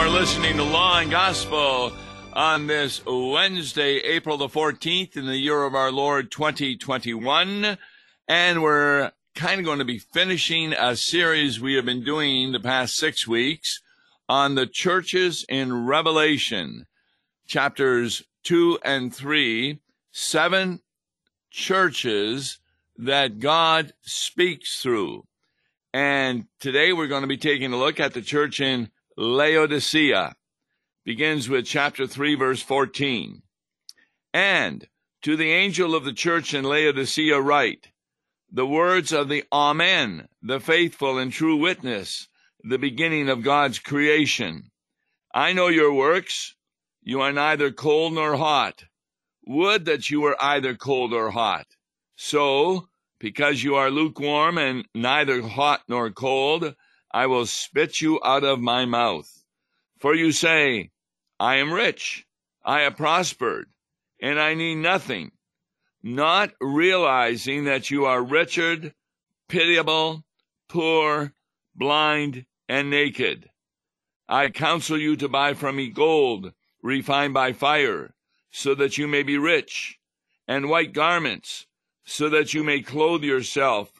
are listening to Law and Gospel on this Wednesday, April the 14th, in the year of our Lord 2021. And we're kind of going to be finishing a series we have been doing the past six weeks on the churches in Revelation, chapters 2 and 3, seven churches that God speaks through. And today we're going to be taking a look at the church in Laodicea. Begins with chapter 3, verse 14. And to the angel of the church in Laodicea write, the words of the Amen, the faithful and true witness, the beginning of God's creation. I know your works. You are neither cold nor hot. Would that you were either cold or hot. So, because you are lukewarm and neither hot nor cold, I will spit you out of my mouth. For you say, I am rich, I have prospered, and I need nothing, not realizing that you are wretched, pitiable, poor, blind, and naked. I counsel you to buy from me gold, refined by fire, so that you may be rich, and white garments, so that you may clothe yourself,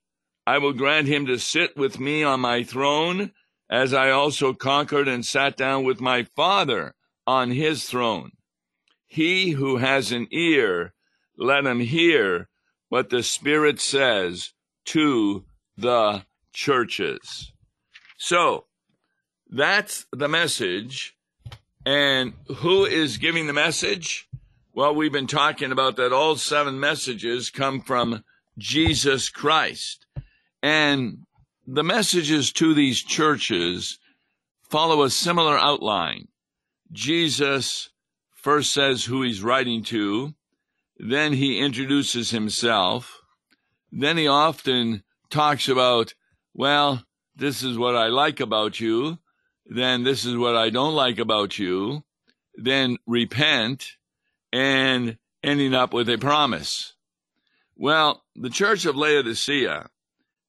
I will grant him to sit with me on my throne, as I also conquered and sat down with my Father on his throne. He who has an ear, let him hear what the Spirit says to the churches. So, that's the message. And who is giving the message? Well, we've been talking about that all seven messages come from Jesus Christ. And the messages to these churches follow a similar outline. Jesus first says who he's writing to, then he introduces himself, then he often talks about, well, this is what I like about you, then this is what I don't like about you, then repent, and ending up with a promise. Well, the church of Laodicea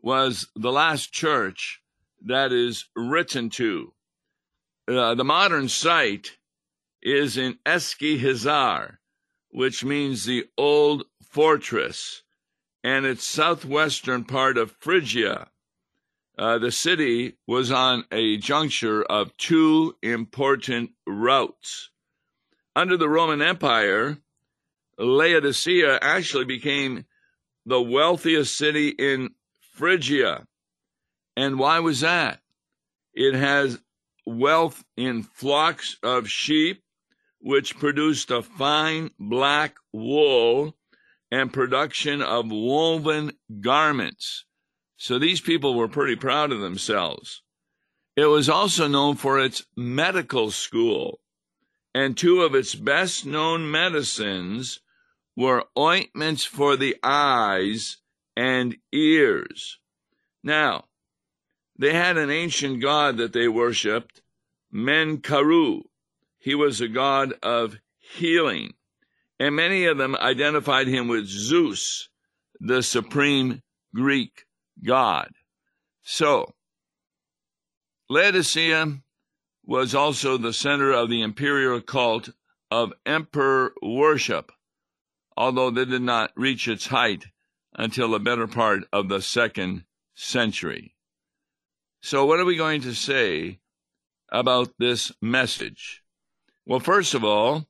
was the last church that is written to. Uh, the modern site is in Eski which means the old fortress, and its southwestern part of Phrygia. Uh, the city was on a juncture of two important routes. Under the Roman Empire, Laodicea actually became the wealthiest city in Phrygia. And why was that? It has wealth in flocks of sheep, which produced a fine black wool and production of woven garments. So these people were pretty proud of themselves. It was also known for its medical school, and two of its best known medicines were ointments for the eyes and ears. Now, they had an ancient god that they worshipped, Menkaru. He was a god of healing, and many of them identified him with Zeus, the supreme Greek god. So, Laodicea was also the center of the imperial cult of emperor worship, although they did not reach its height until the better part of the second century. So, what are we going to say about this message? Well, first of all,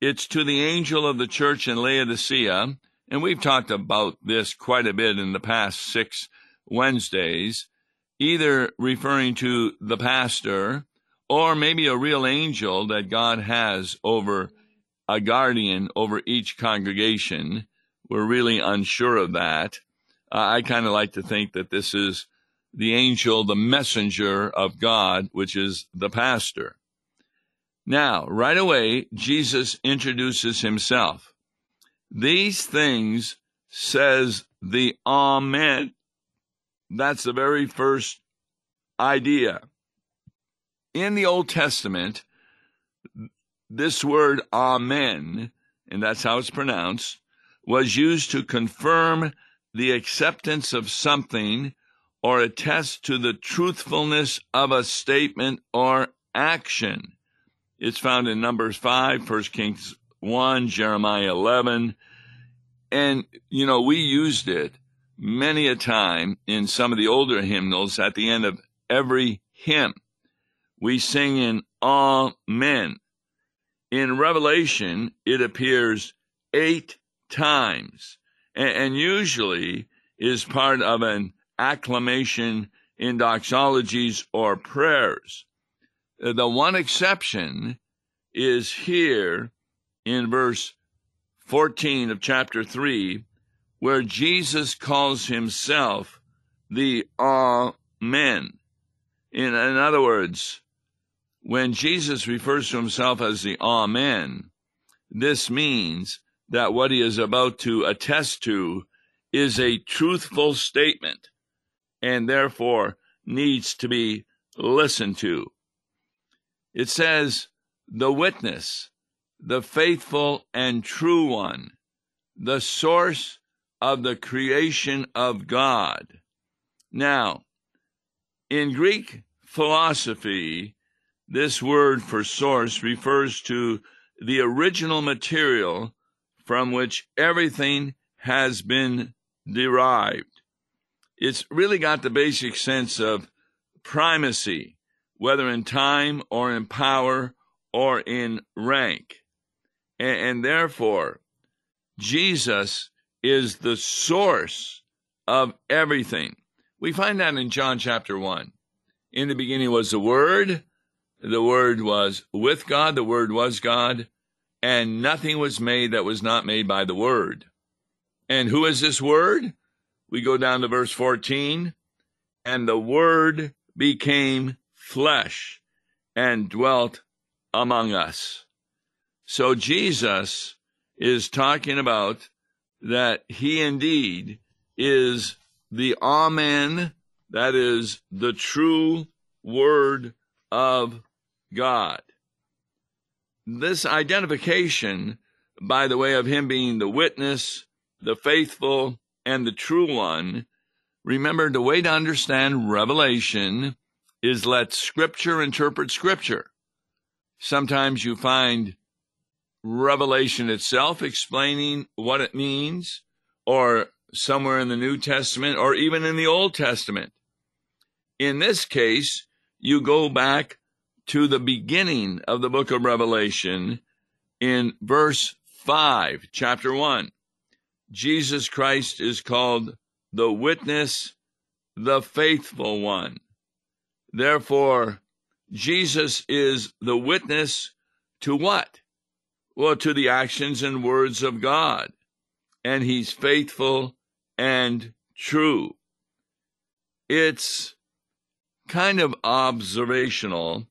it's to the angel of the church in Laodicea, and we've talked about this quite a bit in the past six Wednesdays, either referring to the pastor or maybe a real angel that God has over a guardian over each congregation we're really unsure of that. Uh, I kind of like to think that this is the angel, the messenger of God, which is the pastor. Now, right away, Jesus introduces himself. These things says the Amen. That's the very first idea. In the Old Testament, this word Amen, and that's how it's pronounced, was used to confirm the acceptance of something or attest to the truthfulness of a statement or action. It's found in Numbers 5, 1 Kings 1, Jeremiah 11. And, you know, we used it many a time in some of the older hymnals at the end of every hymn. We sing in Amen. In Revelation, it appears eight times and, and usually is part of an acclamation in doxologies or prayers. Uh, the one exception is here in verse 14 of chapter 3, where Jesus calls himself the Amen. In, in other words, when Jesus refers to himself as the Amen, this means that what he is about to attest to is a truthful statement and therefore needs to be listened to. It says, the witness, the faithful and true one, the source of the creation of God. Now, in Greek philosophy, this word for source refers to the original material from which everything has been derived. It's really got the basic sense of primacy, whether in time or in power or in rank. And, and therefore, Jesus is the source of everything. We find that in John chapter 1. In the beginning was the Word, the Word was with God, the Word was God, and nothing was made that was not made by the Word. And who is this Word? We go down to verse 14. And the Word became flesh and dwelt among us. So Jesus is talking about that he indeed is the Amen, that is the true Word of God. This identification, by the way of him being the witness, the faithful, and the true one, remember the way to understand Revelation is let Scripture interpret Scripture. Sometimes you find Revelation itself explaining what it means, or somewhere in the New Testament, or even in the Old Testament. In this case, you go back to the beginning of the book of Revelation in verse 5, chapter 1. Jesus Christ is called the witness, the faithful one. Therefore, Jesus is the witness to what? Well, to the actions and words of God. And he's faithful and true. It's kind of observational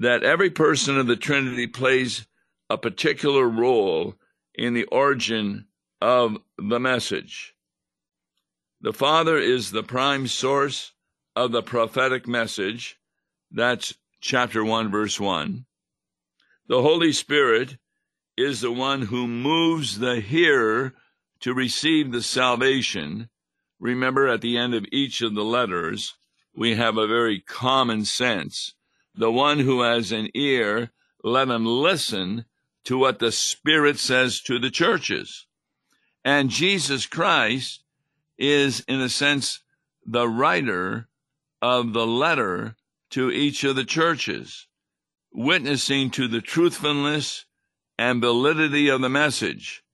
that every person of the Trinity plays a particular role in the origin of the message. The Father is the prime source of the prophetic message. That's chapter 1, verse 1. The Holy Spirit is the one who moves the hearer to receive the salvation. Remember, at the end of each of the letters, we have a very common sense the one who has an ear, let him listen to what the Spirit says to the churches. And Jesus Christ is, in a sense, the writer of the letter to each of the churches, witnessing to the truthfulness and validity of the message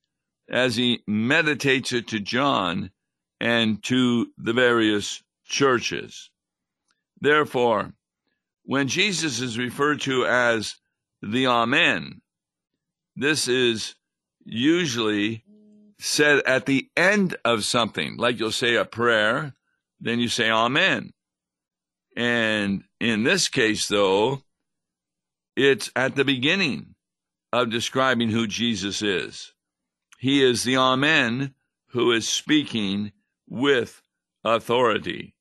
as he meditates it to John and to the various churches. Therefore, when Jesus is referred to as the Amen, this is usually said at the end of something, like you'll say a prayer, then you say Amen. And in this case, though, it's at the beginning of describing who Jesus is. He is the Amen who is speaking with authority.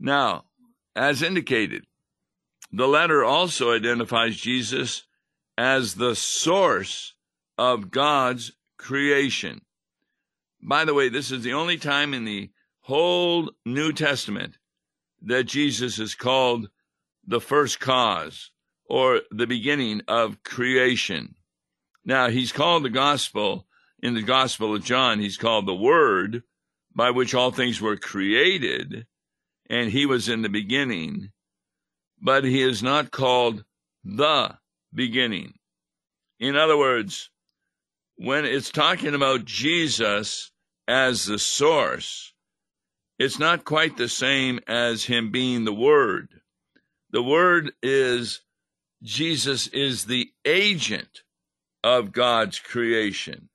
Now, as indicated, the letter also identifies Jesus as the source of God's creation. By the way, this is the only time in the whole New Testament that Jesus is called the first cause or the beginning of creation. Now, he's called the gospel in the gospel of John, he's called the word by which all things were created, and he was in the beginning, but he is not called the beginning. In other words, when it's talking about Jesus as the source, it's not quite the same as him being the Word. The Word is Jesus is the agent of God's creation.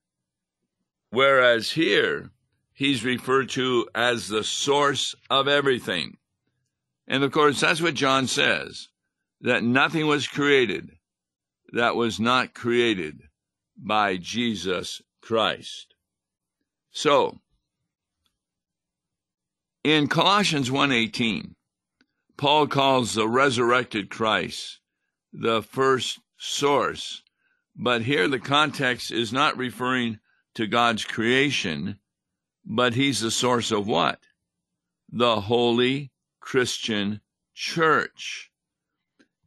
Whereas here, he's referred to as the source of everything. And of course, that's what John says that nothing was created that was not created by Jesus Christ. So, in Colossians 1:18, Paul calls the resurrected Christ the first source, but here the context is not referring to God's creation, but he's the source of what? The holy Christian church.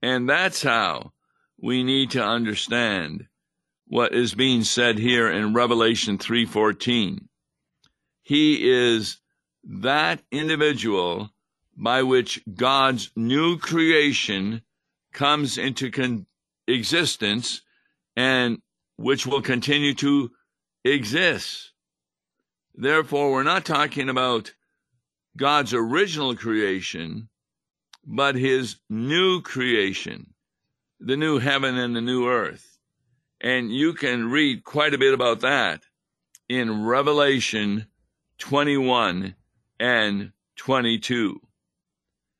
And that's how we need to understand what is being said here in Revelation 3:14. He is that individual by which God's new creation comes into con- existence and which will continue to exist. Therefore, we're not talking about God's original creation, but his new creation, the new heaven and the new earth. And you can read quite a bit about that in Revelation 21 and 22.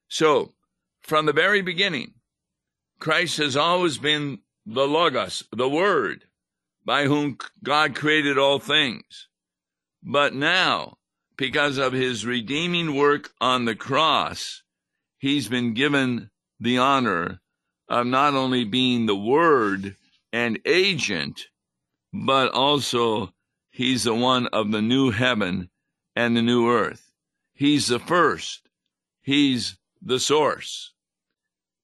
So, from the very beginning, Christ has always been the Logos, the Word, by whom God created all things. But now, because of his redeeming work on the cross, he's been given the honor of not only being the Word and agent, but also he's the one of the new heaven and the new earth. He's the first. He's the source.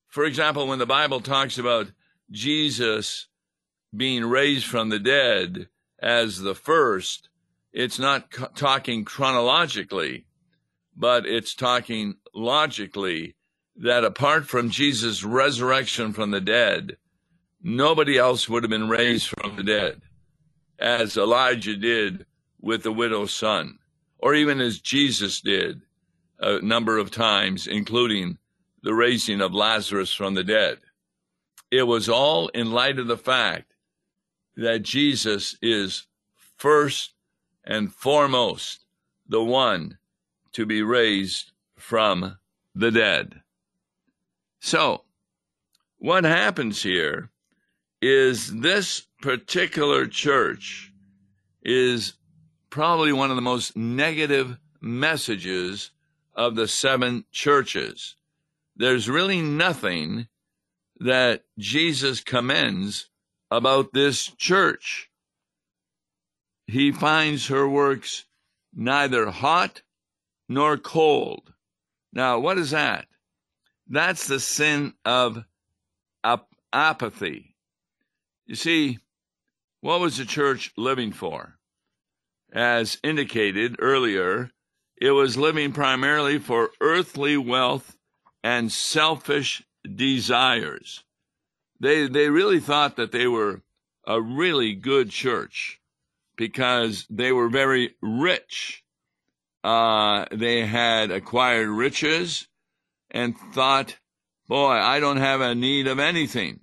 For example, when the Bible talks about Jesus being raised from the dead as the first, it's not co- talking chronologically, but it's talking logically that apart from Jesus' resurrection from the dead, nobody else would have been raised from the dead, as Elijah did with the widow's son, or even as Jesus did a number of times, including the raising of Lazarus from the dead. It was all in light of the fact that Jesus is first and foremost the one to be raised from the dead. So, what happens here is this particular church is probably one of the most negative messages of the seven churches. There's really nothing that Jesus commends about this church. He finds her works neither hot nor cold. Now, what is that? That's the sin of ap- apathy. You see, what was the church living for? As indicated earlier, it was living primarily for earthly wealth and selfish desires. They, they really thought that they were a really good church because they were very rich. Uh, they had acquired riches and thought, boy, I don't have a need of anything.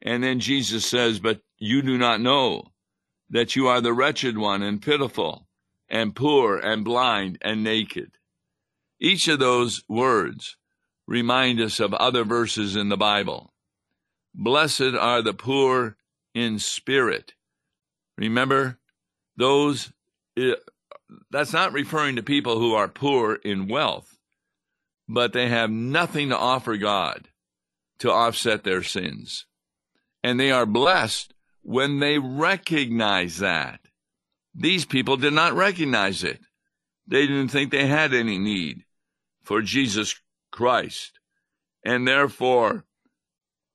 And then Jesus says, but you do not know that you are the wretched one and pitiful and poor and blind and naked. Each of those words remind us of other verses in the Bible. Blessed are the poor in spirit. Remember, those, eh, that's not referring to people who are poor in wealth, but they have nothing to offer God to offset their sins. And they are blessed when they recognize that. These people did not recognize it. They didn't think they had any need for Jesus Christ. And therefore,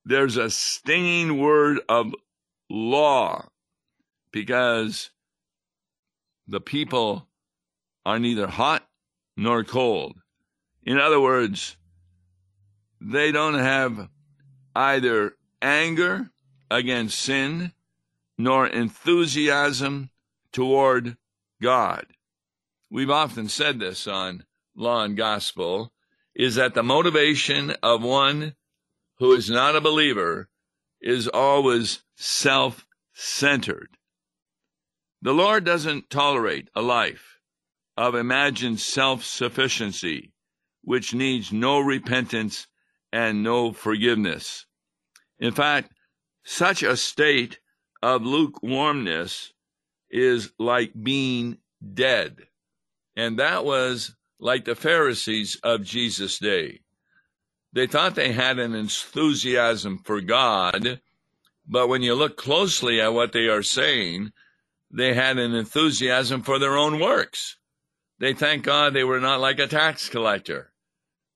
there's a stinging word of law because the people are neither hot nor cold. In other words, they don't have either anger against sin nor enthusiasm toward God. We've often said this on Law and Gospel is that the motivation of one who is not a believer is always self centered. The Lord doesn't tolerate a life of imagined self sufficiency, which needs no repentance and no forgiveness. In fact, such a state of lukewarmness is like being dead. And that was like the Pharisees of Jesus' day. They thought they had an enthusiasm for God, but when you look closely at what they are saying, they had an enthusiasm for their own works. They thank God they were not like a tax collector.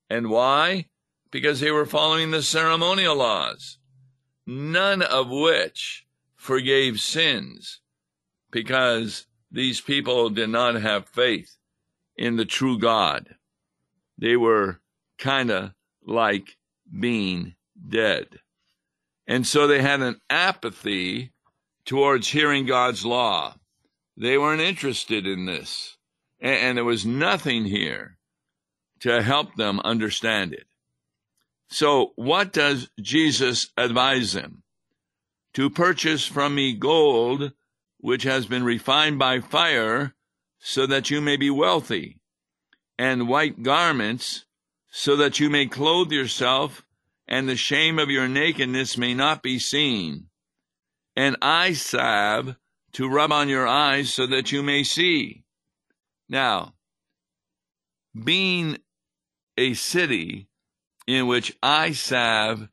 And why? Because they were following the ceremonial laws, none of which forgave sins, because these people did not have faith in the true God. They were kind of like being dead. And so they had an apathy towards hearing God's law. They weren't interested in this. And, and there was nothing here to help them understand it. So, what does Jesus advise them? To purchase from me gold which has been refined by fire so that you may be wealthy, and white garments, so that you may clothe yourself, and the shame of your nakedness may not be seen, and eye salve to rub on your eyes so that you may see. Now, being a city in which eye salve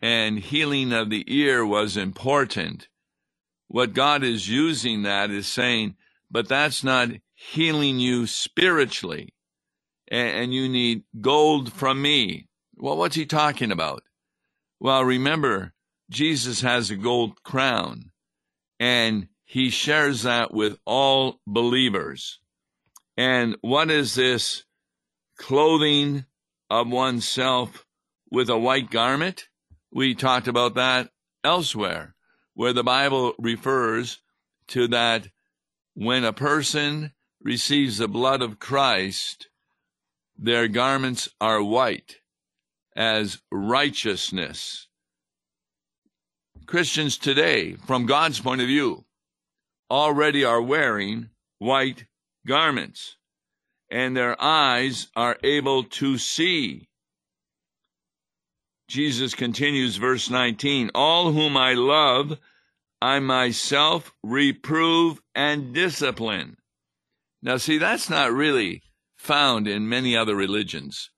and healing of the ear was important, what God is using that is saying, but that's not healing you spiritually, and you need gold from me. Well, what's he talking about? Well, remember, Jesus has a gold crown, and he shares that with all believers. And what is this clothing of oneself with a white garment? We talked about that elsewhere, where the Bible refers to that when a person receives the blood of Christ, their garments are white as righteousness. Christians today, from God's point of view, already are wearing white garments, and their eyes are able to see. Jesus continues, verse 19 All whom I love, I myself reprove and discipline. Now, see, that's not really found in many other religions.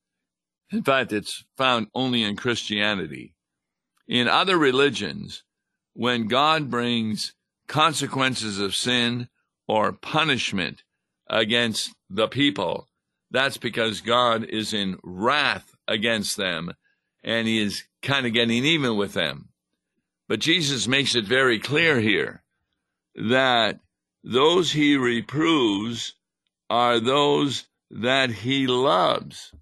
In fact, it's found only in Christianity. In other religions, when God brings consequences of sin or punishment against the people, that's because God is in wrath against them and he is kind of getting even with them. But Jesus makes it very clear here that those he reproves are those that he loves.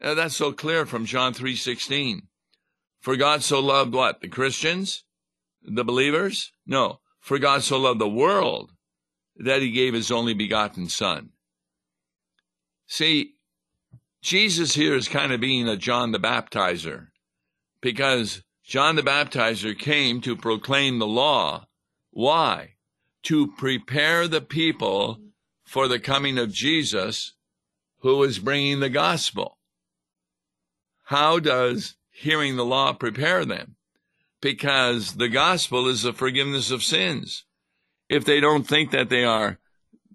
Now, that's so clear from John 3:16. For God so loved what? The Christians? The believers? No. For God so loved the world that he gave his only begotten son. See, Jesus here is kind of being a John the Baptizer because John the Baptizer came to proclaim the law. Why? To prepare the people for the coming of Jesus, who is bringing the gospel. How does hearing the law prepare them? because the gospel is the forgiveness of sins. If they don't think that they are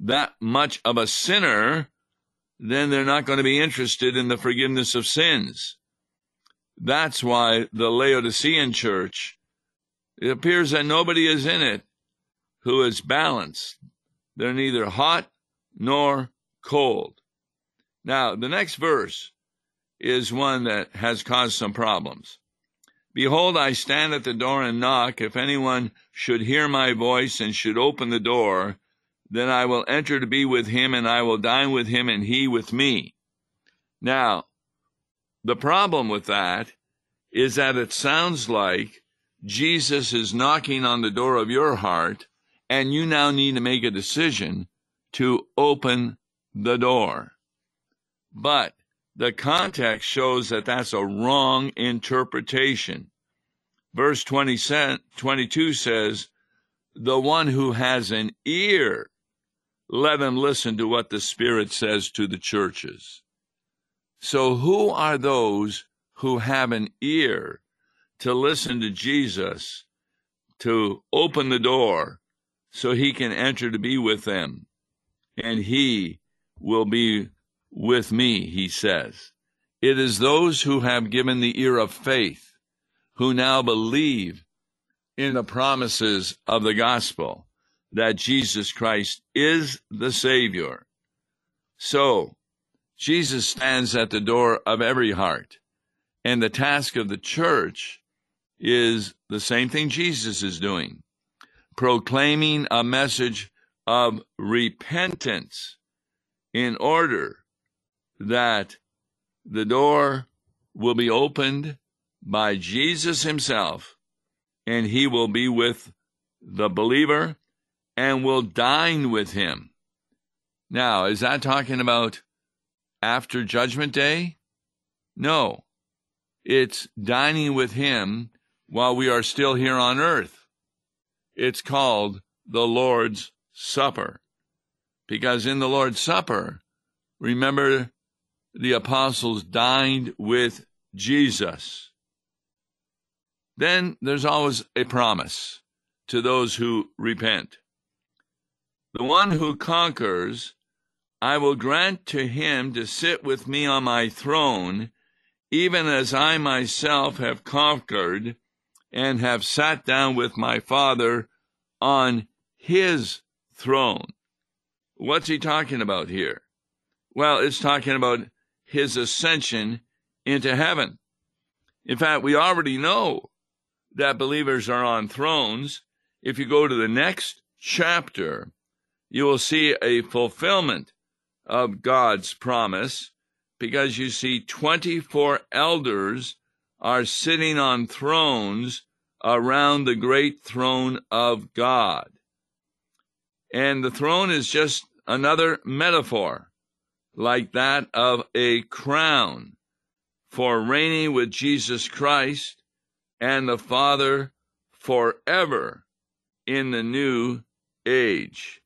that much of a sinner, then they're not going to be interested in the forgiveness of sins. That's why the Laodicean church, it appears that nobody is in it who is balanced. They're neither hot nor cold. Now, the next verse is one that has caused some problems. Behold, I stand at the door and knock. If anyone should hear my voice and should open the door, then I will enter to be with him, and I will dine with him, and he with me. Now, the problem with that is that it sounds like Jesus is knocking on the door of your heart, and you now need to make a decision to open the door. But the context shows that that's a wrong interpretation. Verse 20, 22 says, The one who has an ear, let him listen to what the Spirit says to the churches. So, who are those who have an ear to listen to Jesus, to open the door so he can enter to be with them? And he will be with me, he says. It is those who have given the ear of faith, who now believe in the promises of the gospel that Jesus Christ is the Savior. So, Jesus stands at the door of every heart, and the task of the church is the same thing Jesus is doing proclaiming a message of repentance in order that the door will be opened by Jesus himself and he will be with the believer and will dine with him. Now, is that talking about after Judgment Day? No. It's dining with him while we are still here on earth. It's called the Lord's Supper. Because in the Lord's Supper, remember the apostles dined with Jesus. Then there's always a promise to those who repent. The one who conquers, I will grant to him to sit with me on my throne, even as I myself have conquered and have sat down with my Father on his throne. What's he talking about here? Well, it's talking about his ascension into heaven. In fact, we already know that believers are on thrones. If you go to the next chapter, you will see a fulfillment of God's promise because you see 24 elders are sitting on thrones around the great throne of God. And the throne is just another metaphor like that of a crown for reigning with Jesus Christ and the Father forever in the new age.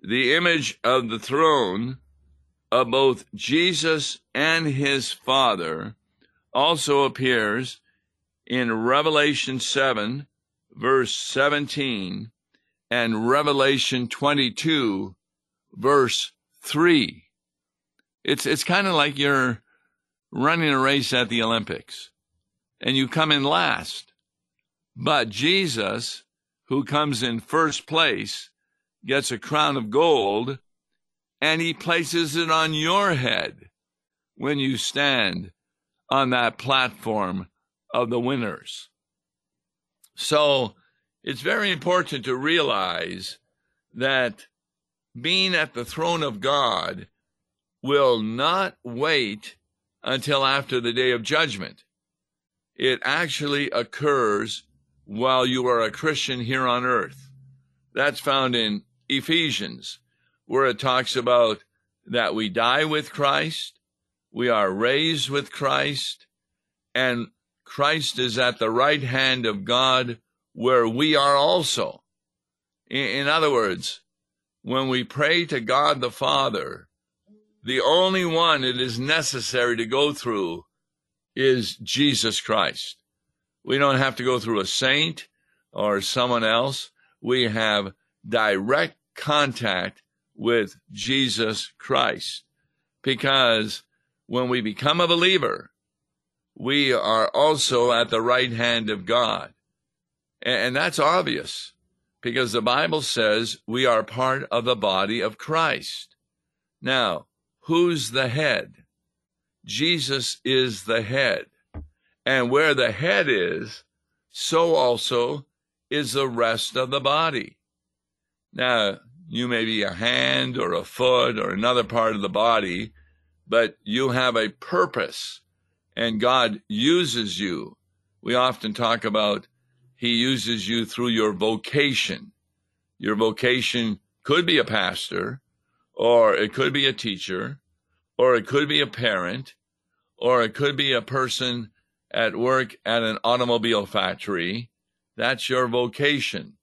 The image of the throne of both Jesus and his Father also appears in Revelation 7, verse 17, and Revelation 22, verse 3. It's it's kind of like you're running a race at the Olympics and you come in last. But Jesus, who comes in first place, gets a crown of gold and he places it on your head when you stand on that platform of the winners. So it's very important to realize that being at the throne of God will not wait until after the day of judgment. It actually occurs while you are a Christian here on earth. That's found in Ephesians, where it talks about that we die with Christ, we are raised with Christ, and Christ is at the right hand of God where we are also. In, other words, when we pray to God the Father, the only one it is necessary to go through is Jesus Christ. We don't have to go through a saint or someone else. We have direct contact with Jesus Christ. Because when we become a believer, we are also at the right hand of God. And that's obvious because the Bible says we are part of the body of Christ. Now, who's the head? Jesus is the head. And where the head is, so also is the rest of the body. Now, you may be a hand or a foot or another part of the body, but you have a purpose and God uses you. We often talk about He uses you through your vocation. Your vocation could be a pastor, or it could be a teacher, or it could be a parent, or it could be a person at work at an automobile factory. That's your vocation.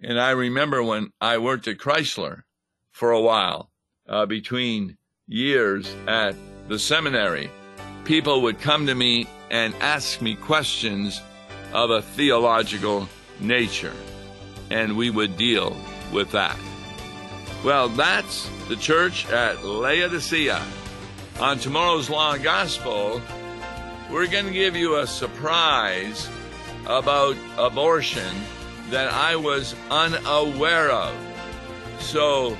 And I remember when I worked at Chrysler for a while, uh, between years at the seminary, people would come to me and ask me questions of a theological nature, and we would deal with that. Well, that's the church at Laodicea. On tomorrow's Law and Gospel, we're going to give you a surprise about abortion that I was unaware of. So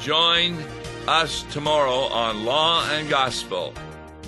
join us tomorrow on Law and Gospel.